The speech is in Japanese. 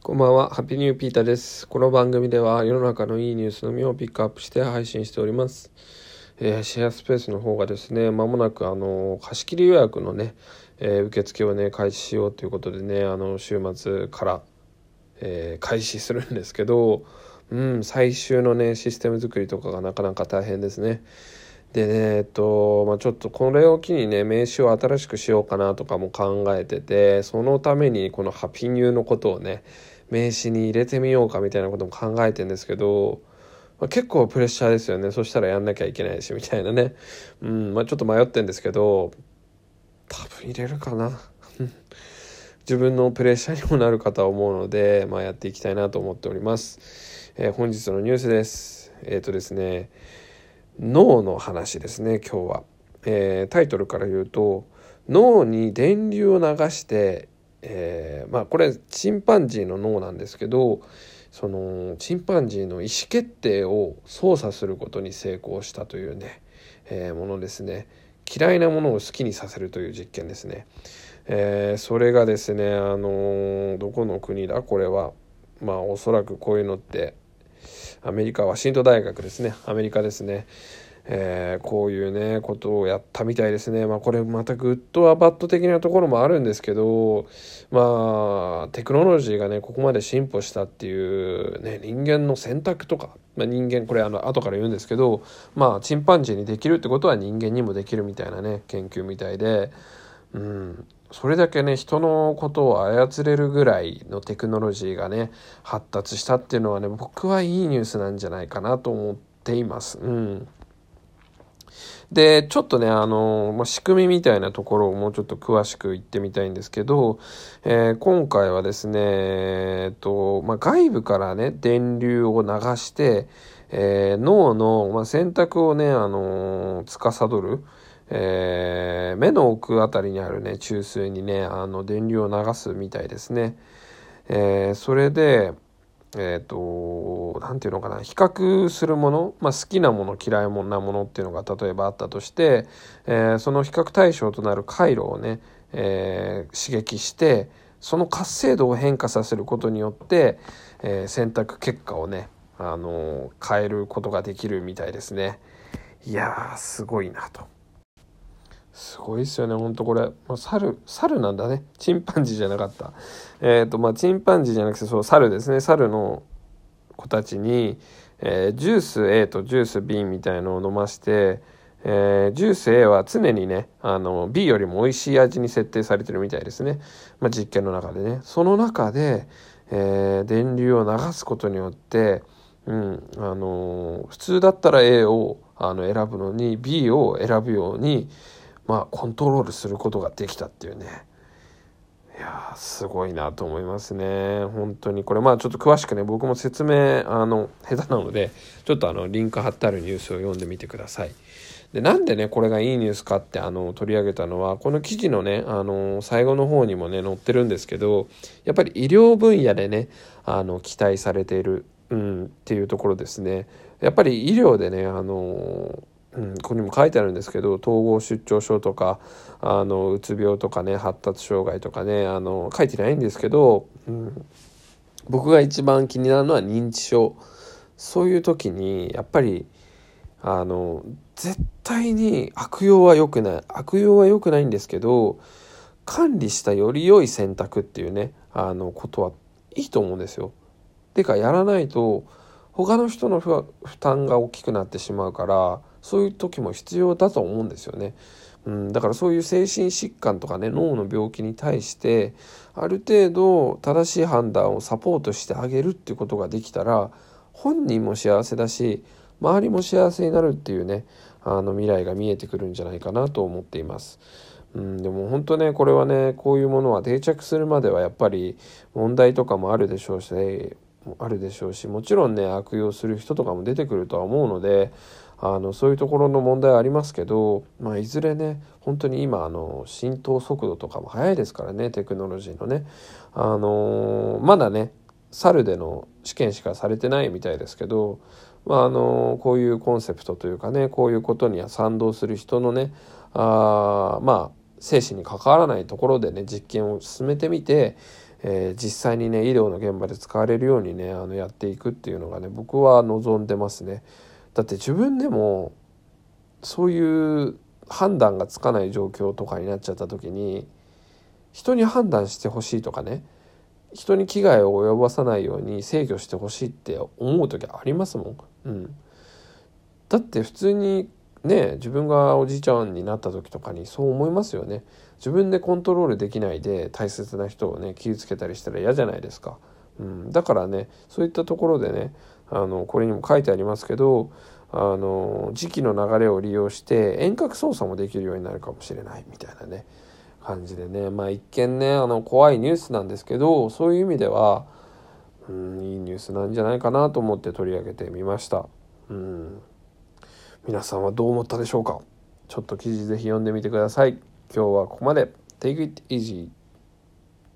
こんばんは、ハッピーニューピーターです。この番組では世の中のいいニュースのみをピックアップして配信しております。えーシェアスペースの方がですね、まもなくあの貸し切り予約のね、えー受付をね開始しようということでね、あの週末から、えー開始するんですけど、うん、最終のねシステム作りとかがなかなか大変ですね。でねえっとまあ、ちょっとこれを機にね名刺を新しくしようかなとかも考えててそのためにこのハピニューのことをね名刺に入れてみようかみたいなことも考えてんですけど、まあ、結構プレッシャーですよね。そしたらやんなきゃいけないしみたいなね、うんまあ、ちょっと迷ってんですけど多分入れるかな。自分のプレッシャーにもなるかと思うので、まあ、やっていきたいなと思っております、えー本日のニュースです。えっ、とですね脳の話ですね今日は、えータイトルから言うと脳に電流を流して、えーまあこれチンパンジーの脳なんですけどそのチンパンジーの意思決定を操作することに成功したというね、えーものですね。嫌いなものを好きにさせるという実験ですね、えーそれがですねあのーどこの国だ？これは。まあおそらくこういうのってアメリカワシントン大学ですね。アメリカですね、えーこういうねことをやったみたいですね。まあこれまたグッドはバッド的なところもあるんですけどまあテクノロジーがねここまで進歩したっていうね人間の選択とか、まあ、人間これあの後から言うんですけどまあチンパンジーにできるってことは人間にもできるみたいなね研究みたいでうん。それだけね人のことを操れるぐらいのテクノロジーがね発達したっていうのはね僕はいいニュースなんじゃないかなと思っています。うんでちょっとねあの、まあ、仕組みみたいなところをもうちょっと詳しく言ってみたいんですけど、えー今回はですね、えっとまあ、外部からね電流を流して、えー脳の、まあ、選択をね、あの司る、えー目の奥あたりにあるね中枢にねあの電流を流すみたいですね。えーそれでえっ、となんていうのかな比較するもの、まあ、好きなもの嫌いもなものっていうのが例えばあったとして、えーその比較対象となる回路をね、えー刺激してその活性度を変化させることによって、えー選択結果をね、あの変えることができるみたいですね。いやーすごいなと。すごいですよね、ほんとこれ。まあ、猿、猿なんだね。チンパンジーじゃなかった。えっ、と、まあ、チンパンジーじゃなくて、そう、猿ですね。猿の子たちに、えージュース A とジュース B みたいのを飲まして、えージュース A は常にね、あの、B よりも美味しい味に設定されてるみたいですね。まあ、実験の中でね。その中で、えー電流を流すことによって、うん、あのー普通だったら A をあの選ぶのに B を選ぶように、まあ、コントロールすることができたっていうね。いやすごいなと思いますね。本当に。これまあちょっと詳しくね、僕も説明、あの、下手なので、ちょっとあの、リンク貼ってあるニュースを読んでみてください。で、なんでね、これがいいニュースかって、あの、取り上げたのは、この記事のね、あの、最後の方にもね、載ってるんですけど、やっぱり医療分野でね、あの、期待されている、うん、っていうところですね。やっぱり医療でね、あの、うん、ここにも書いてあるんですけど統合失調症とかあのうつ病とかね発達障害とかねあの書いてないんですけど、うん、僕が一番気になるのは認知症そういう時にやっぱりあの絶対に悪用は良くない悪用は良くないんですけど管理したより良い選択っていうねあのことはいいと思うんですよ。てかやらないと他の人の負負担が大きくなってしまうからそういう時も必要だと思うんですよね。うん、だからそういう精神疾患とかね脳の病気に対してある程度正しい判断をサポートしてあげるっていうことができたら本人も幸せだし周りも幸せになるっていうねあの未来が見えてくるんじゃないかなと思っています。うん、でも本当ねこれはねこういうものは定着するまではやっぱり問題とかもあるでしょうし、あるでしょうしもちろんね悪用する人とかも出てくるとは思うのであのそういうところの問題ありますけど、まあ、いずれね本当に今あの浸透速度とかも速いですからねテクノロジーのね。あのまだね猿での試験しかされてないみたいですけど、まあ、あのこういうコンセプトというかねこういうことには賛同する人のねあまあ生死に関わらないところでね実験を進めてみて、えー、実際にね医療の現場で使われるようにねあのやっていくっていうのがね僕は望んでますね。だって自分でもそういう判断がつかない状況とかになっちゃった時に人に判断してほしいとかね人に危害を及ぼさないように制御してほしいって思う時ありますもん。うん、だって普通にね自分がおじいちゃんになった時とかにそう思いますよね。自分でコントロールできないで大切な人をね傷つけたりしたら嫌じゃないですか。うん、だからねそういったところでねあのこれにも書いてありますけどあの時期の流れを利用して遠隔操作もできるようになるかもしれないみたいなね感じでね。まあ一見ねあの怖いニュースなんですけどそういう意味ではうんいいニュースなんじゃないかなと思って取り上げてみました。うん。皆さんはどう思ったでしょうか？ちょっと記事ぜひ読んでみてください。今日はここまで。Take it easy